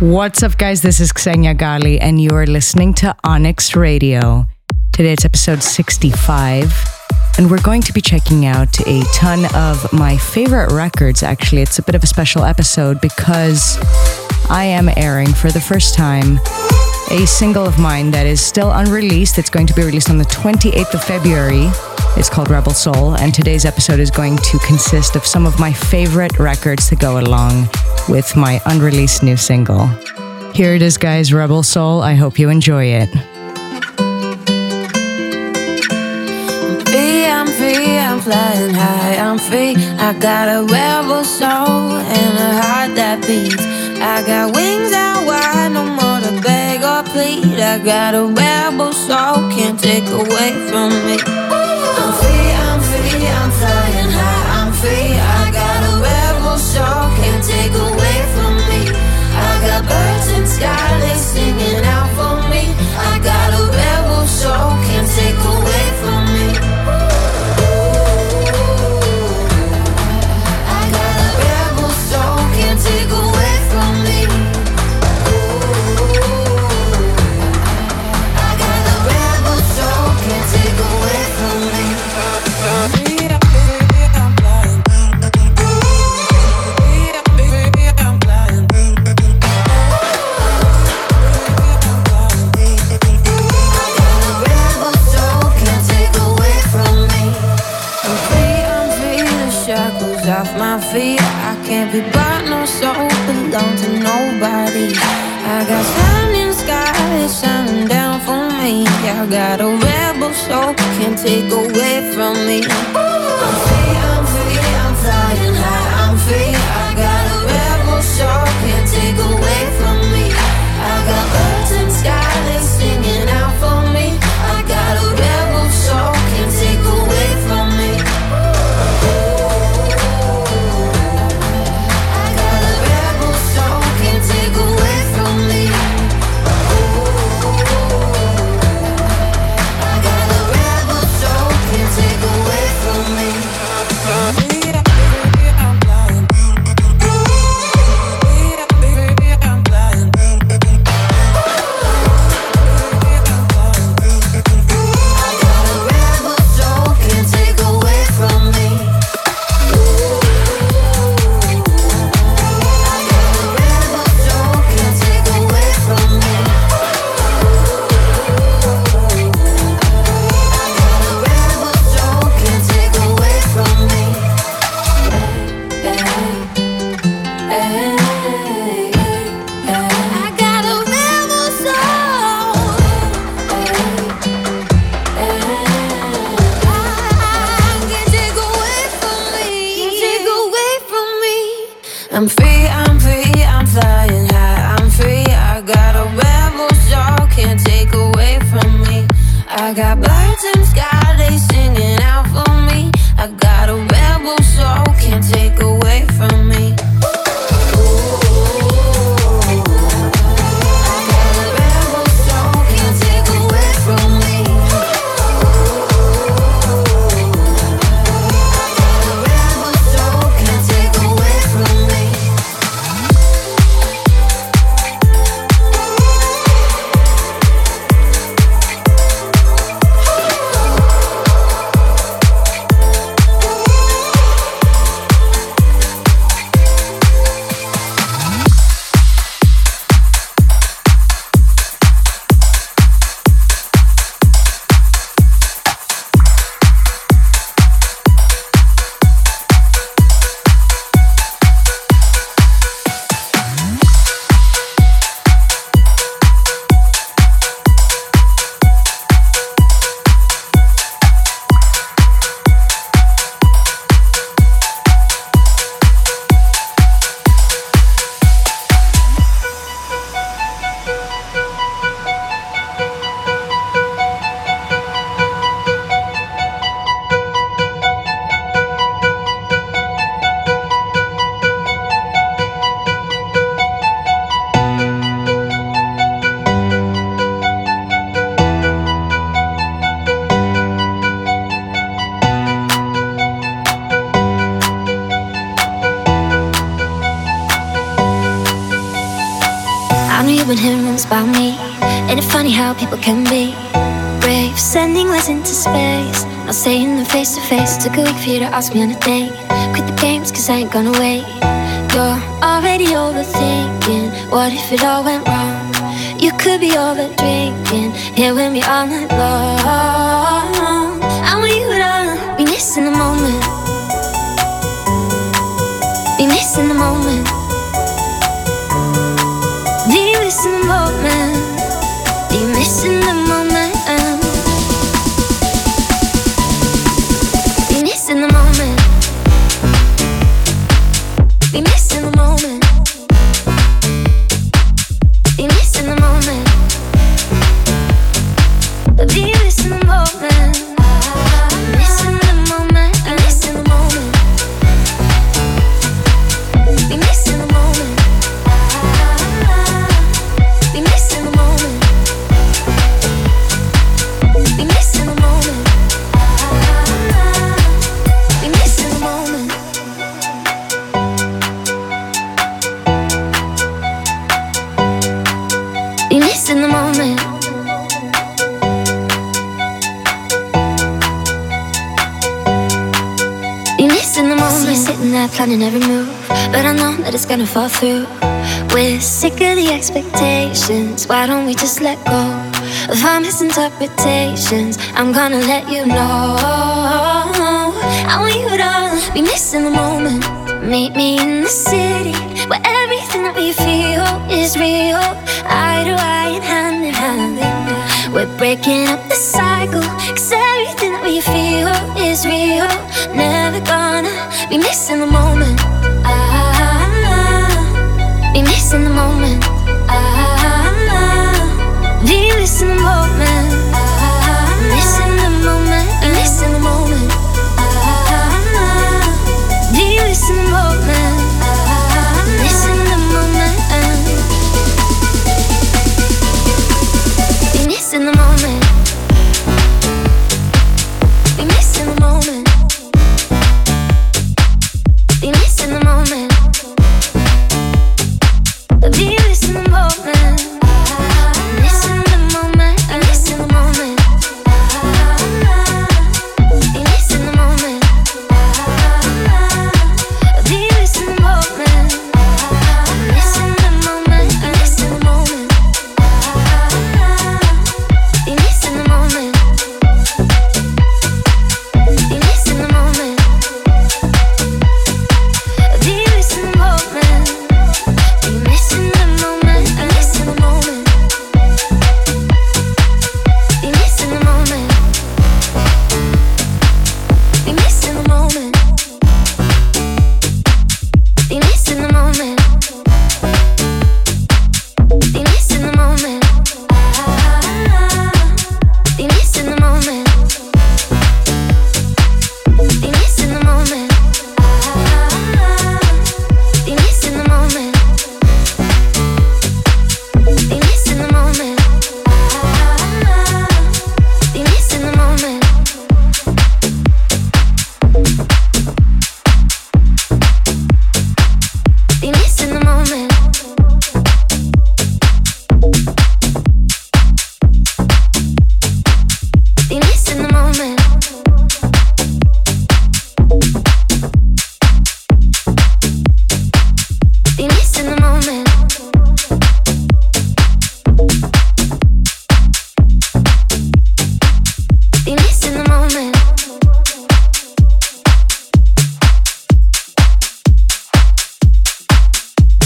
What's up, guys? This is Xenia Ghali, and you are listening to Onyx Radio. Today it's episode 65, and we're going to be checking out a ton of my favorite records. Actually, it's a bit of a special episode because I am airing for the first time a single of mine that is still unreleased. It's going to be released on the 28th of February. It's called Rebel Soul, and today's episode is going to consist of some of my favorite records to go along with my unreleased new single. Here it is, guys Rebel Soul. I hope you enjoy it. Flying high, I'm free. I got a rebel soul and a heart that beats. I got wings out wide, no more to beg or plead. I got a rebel soul, can't take away from me. I'm free, I'm free, I'm flying high, I'm free. I got a rebel soul, can't take away from me. I got birds in sky, they singing out for me. I got a rebel soul, my feet. I can't be bought, no soul belong to nobody. I got sun in sky, it's shining down for me. I got a rebel soul, can't take away from me. I'm Why don't we just let go of our misinterpretations? I'm gonna let you know. I want you to be missing the moment. Meet me in the city where everything that we feel is real. Eye to eye and hand in hand. We're breaking up the cycle, cause everything that we feel is real. Never go.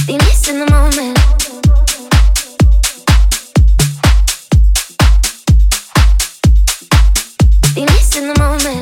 in the moment. In the moment.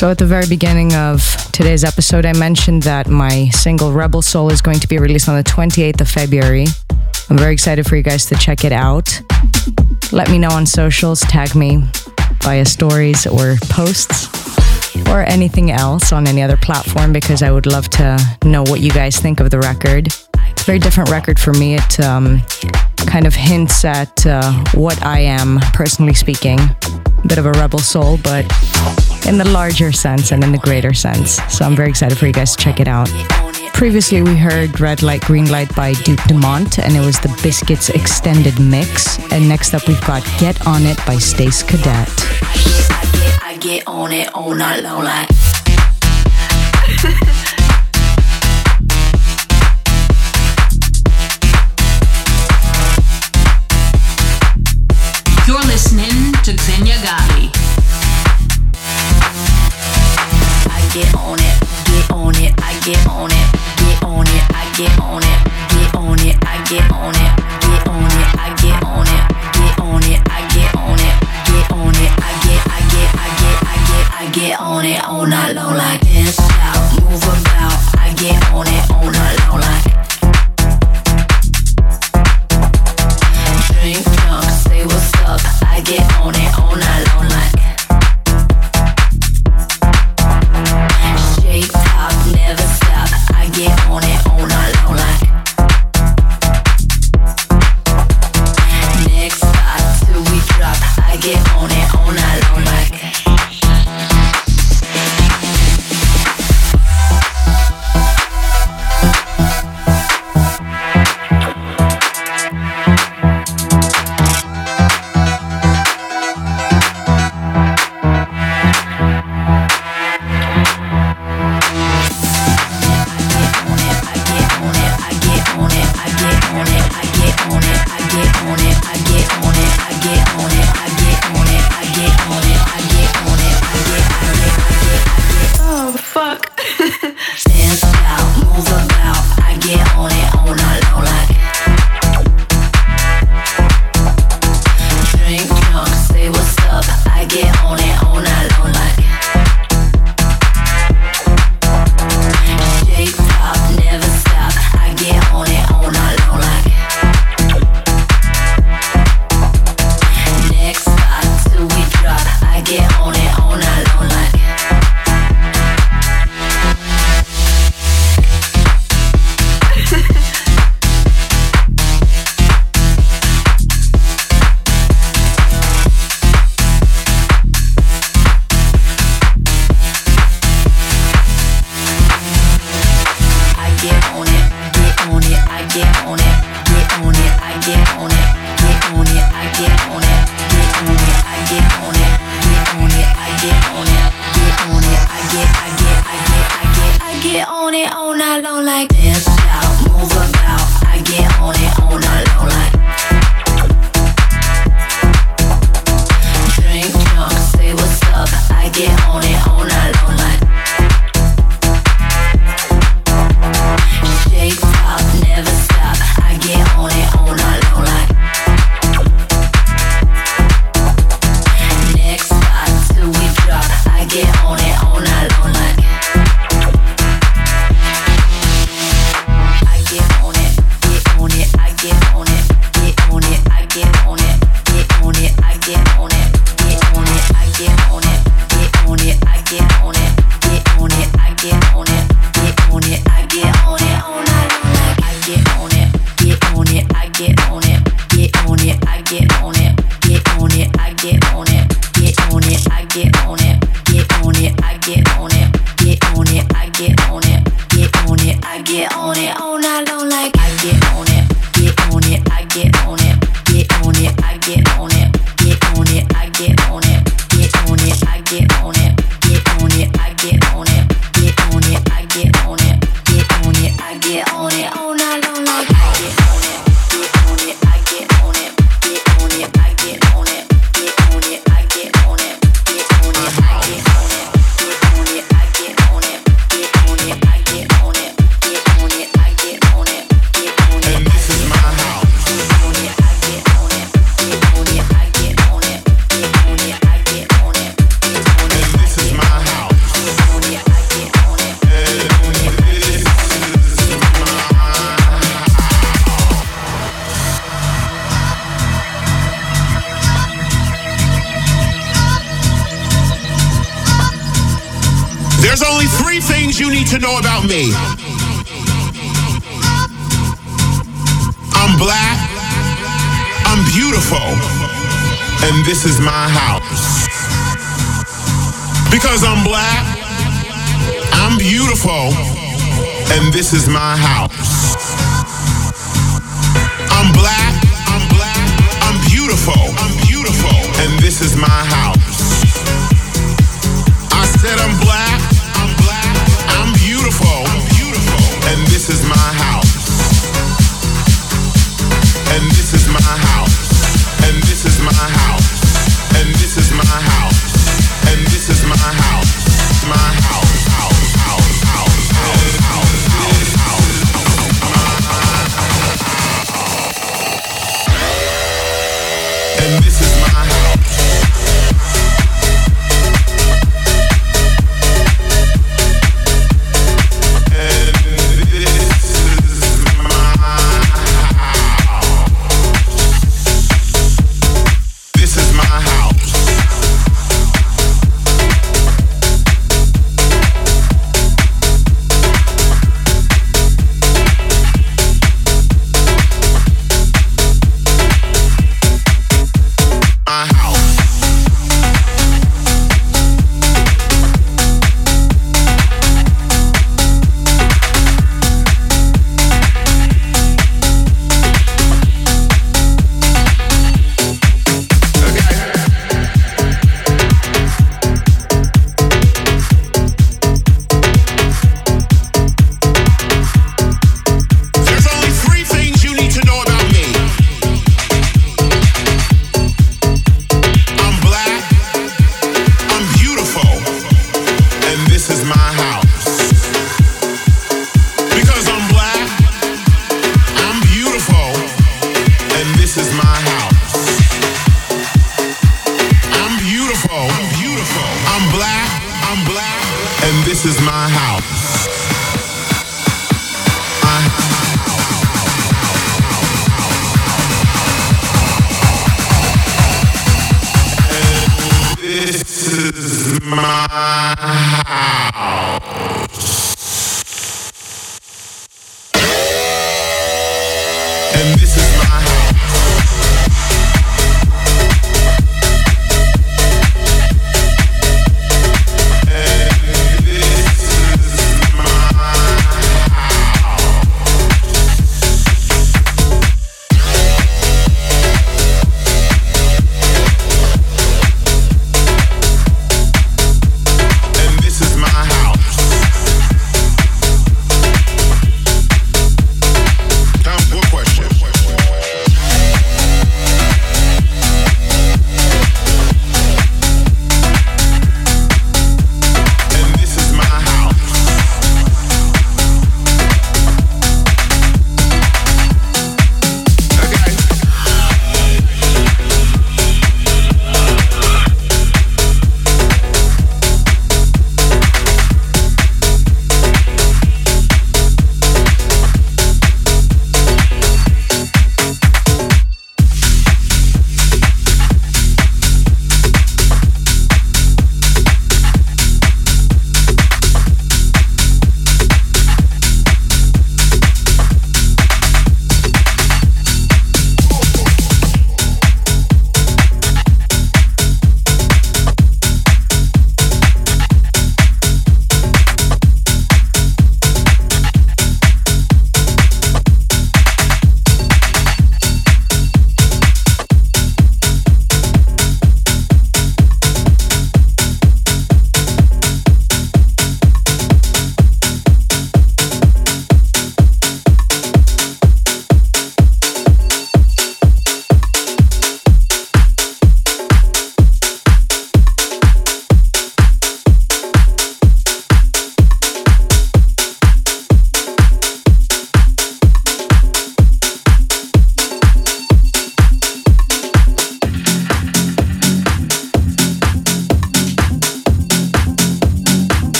So, at the very beginning of today's episode, I mentioned that my single Rebel Soul is going to be released on the 28th of February. I'm very excited for you guys to check it out. Let me know on socials, tag me via stories or posts or anything else on any other platform because I would love to know what you guys think of the record. It's a very different record for me. It um, kind of hints at uh, what I am, personally speaking. Bit of a rebel soul, but in the larger sense and in the greater sense. So I'm very excited for you guys to check it out. Previously, we heard Red Light, Green Light by Duke Dumont, and it was the Biscits extended mix. And next up, we've got Get On It by Stace Cadet. I get, I get on it all night long like. Xenia I get on it, I get on it, get on it, I get on it, get on it, I get on it, get on it, I get on it, get on it, I get on it, get on it, I get, I get, I get, I get, I get on it all night long like out, move about, I get on it all night know about me? I'm black, I'm beautiful, and this is my house. Because I'm black, I'm beautiful, and this is my house. I'm black, I'm black, I'm beautiful, I'm beautiful, and this is my house. I said I'm black beautiful, beautiful, and this is my house. And this is my house. And this is my house. And this is my house. And this is my house. My house. House. House. House. House. House. house, house. And this is my house.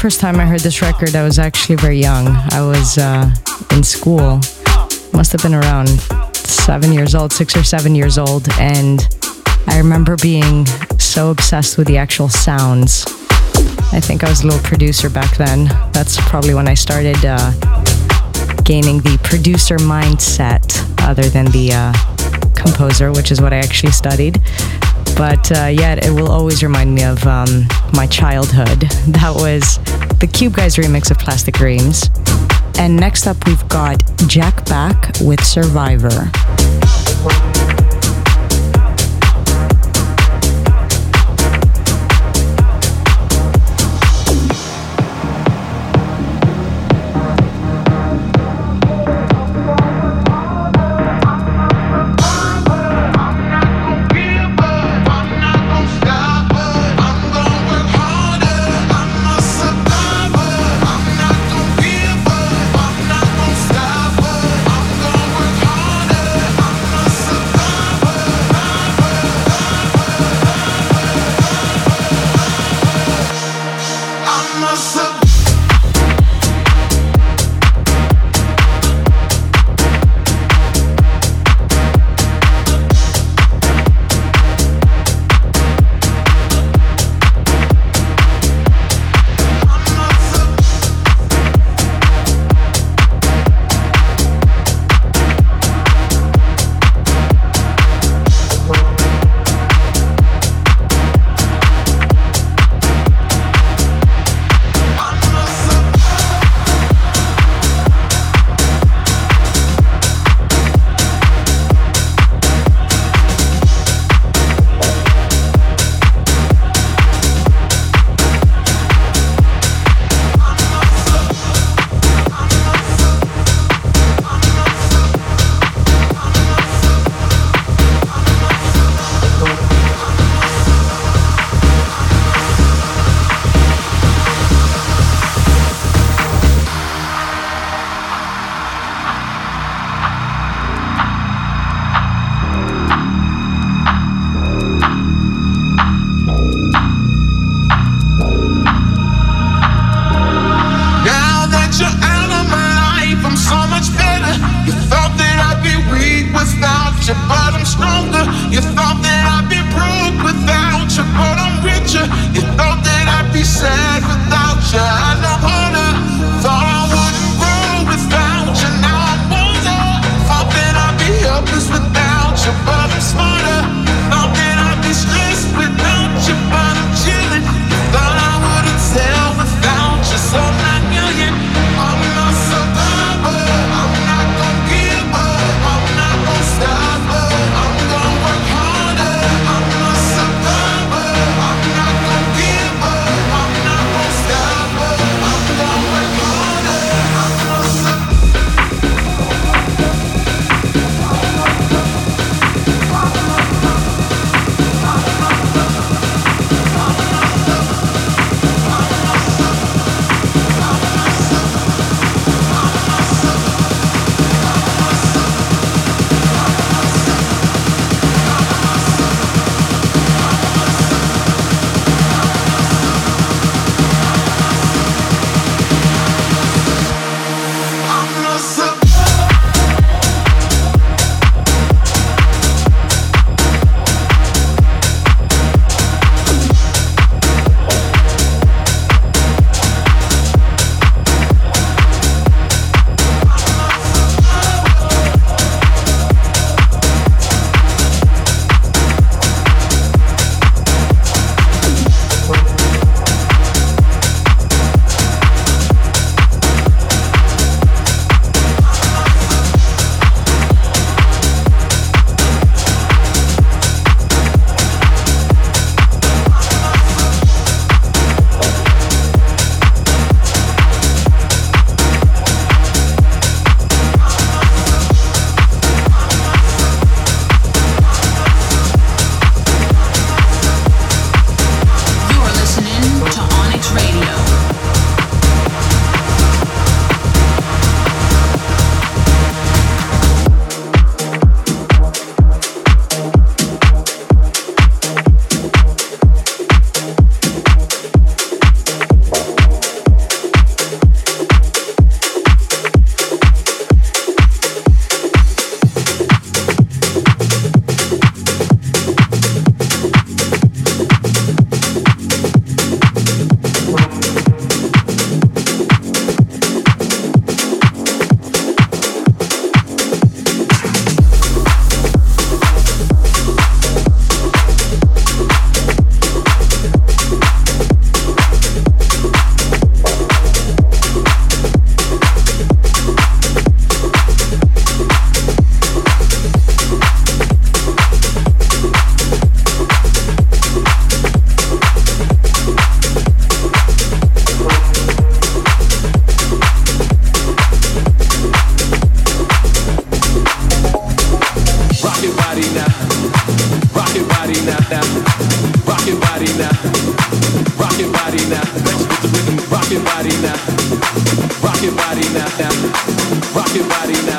First time I heard this record, I was actually very young. I was uh, in school. Must have been around seven years old, six or seven years old, and I remember being so obsessed with the actual sounds. I think I was a little producer back then. That's probably when I started uh, gaining the producer mindset, other than the uh, composer, which is what I actually studied. But uh, yet, it will always remind me of um, my childhood. That was the Cube Guys remix of Plastic Dreams. And next up, we've got Jack Back with Survivor. Rock your body now, now. Rock your body now.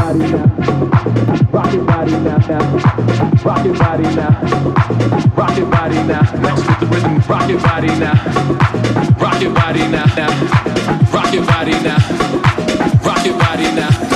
Rock your body now. Rock your body now. Rock your body now. Rock your body now. Rock your now. Rock your body now. Rock your body now.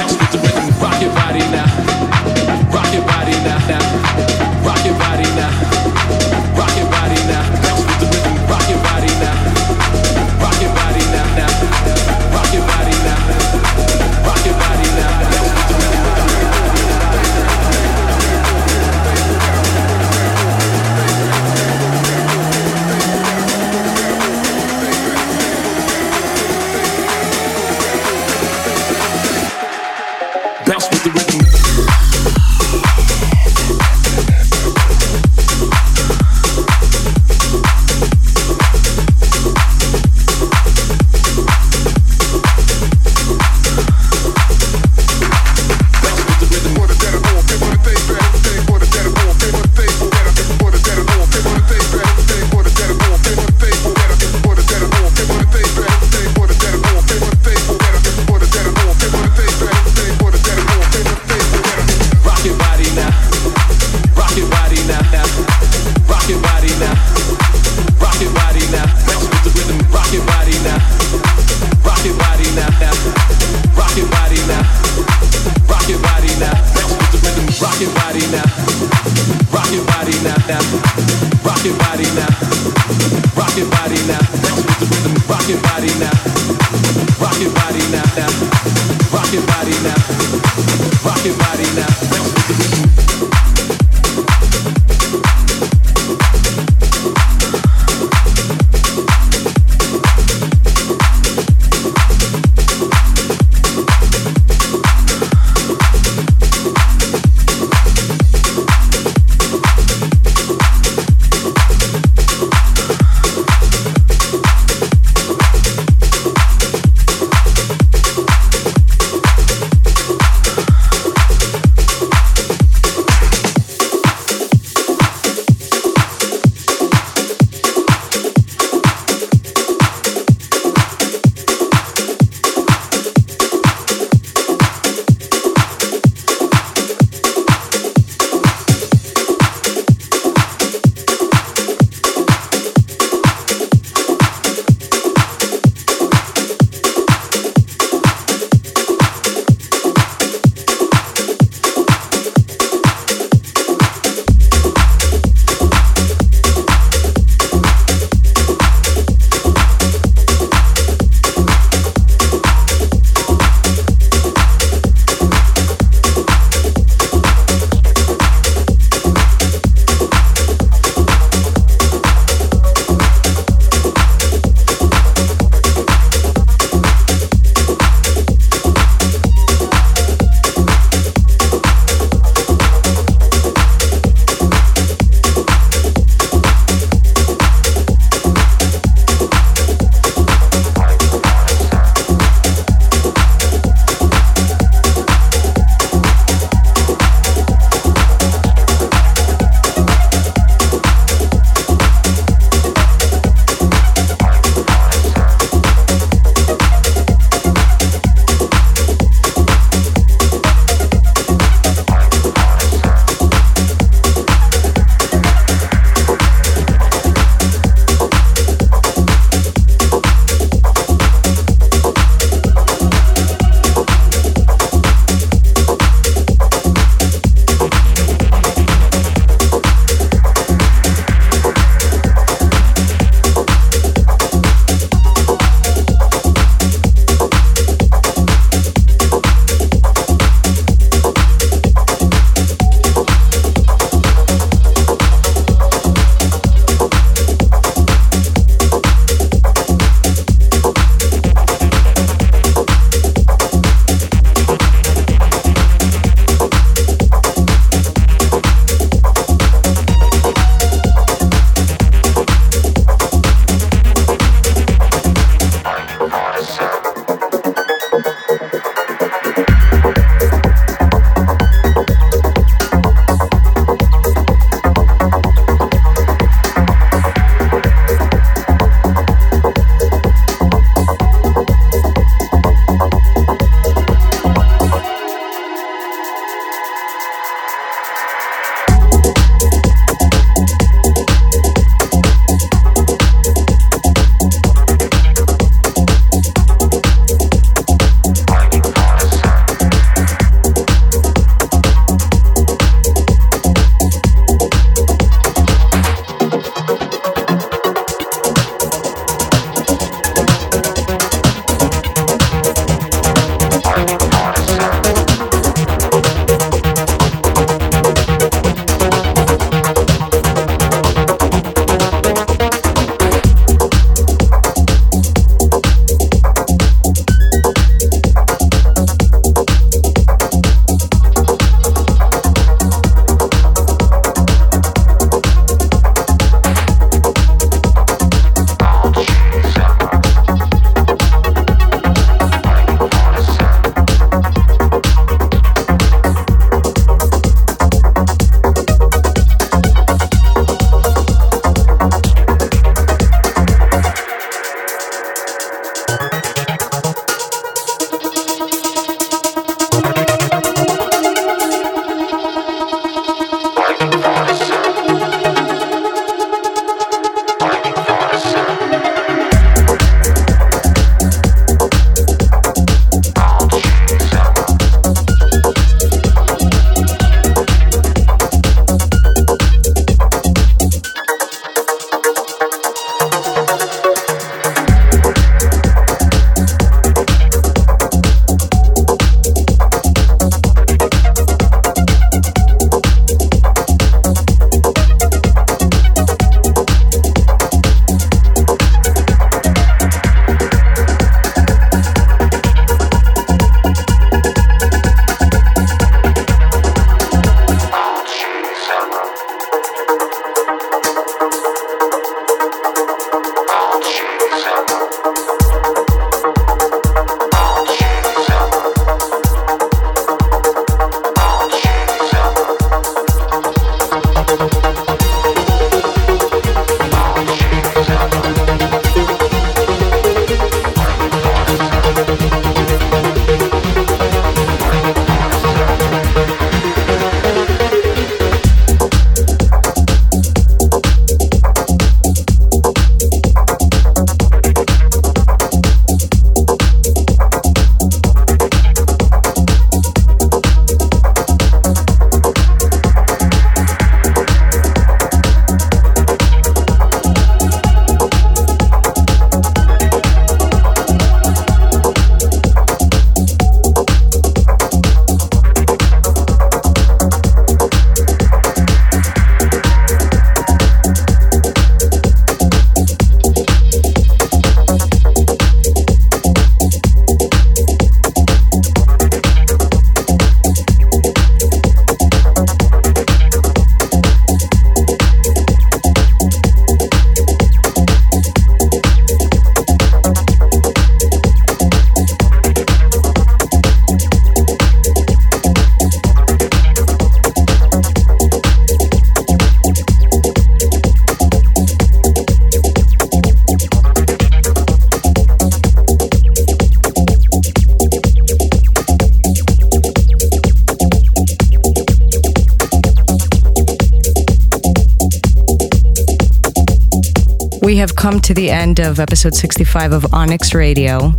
Have come to the end of episode 65 of Onyx Radio.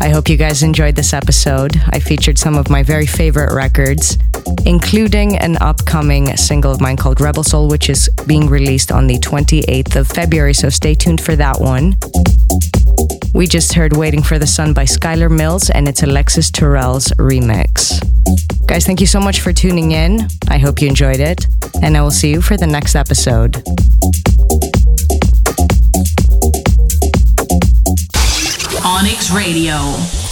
I hope you guys enjoyed this episode. I featured some of my very favorite records, including an upcoming single of mine called Rebel Soul, which is being released on the 28th of February, so stay tuned for that one. We just heard Waiting for the Sun by Skylar Mills, and it's Alexis Terrell's remix. Guys, thank you so much for tuning in. I hope you enjoyed it, and I will see you for the next episode. Radio.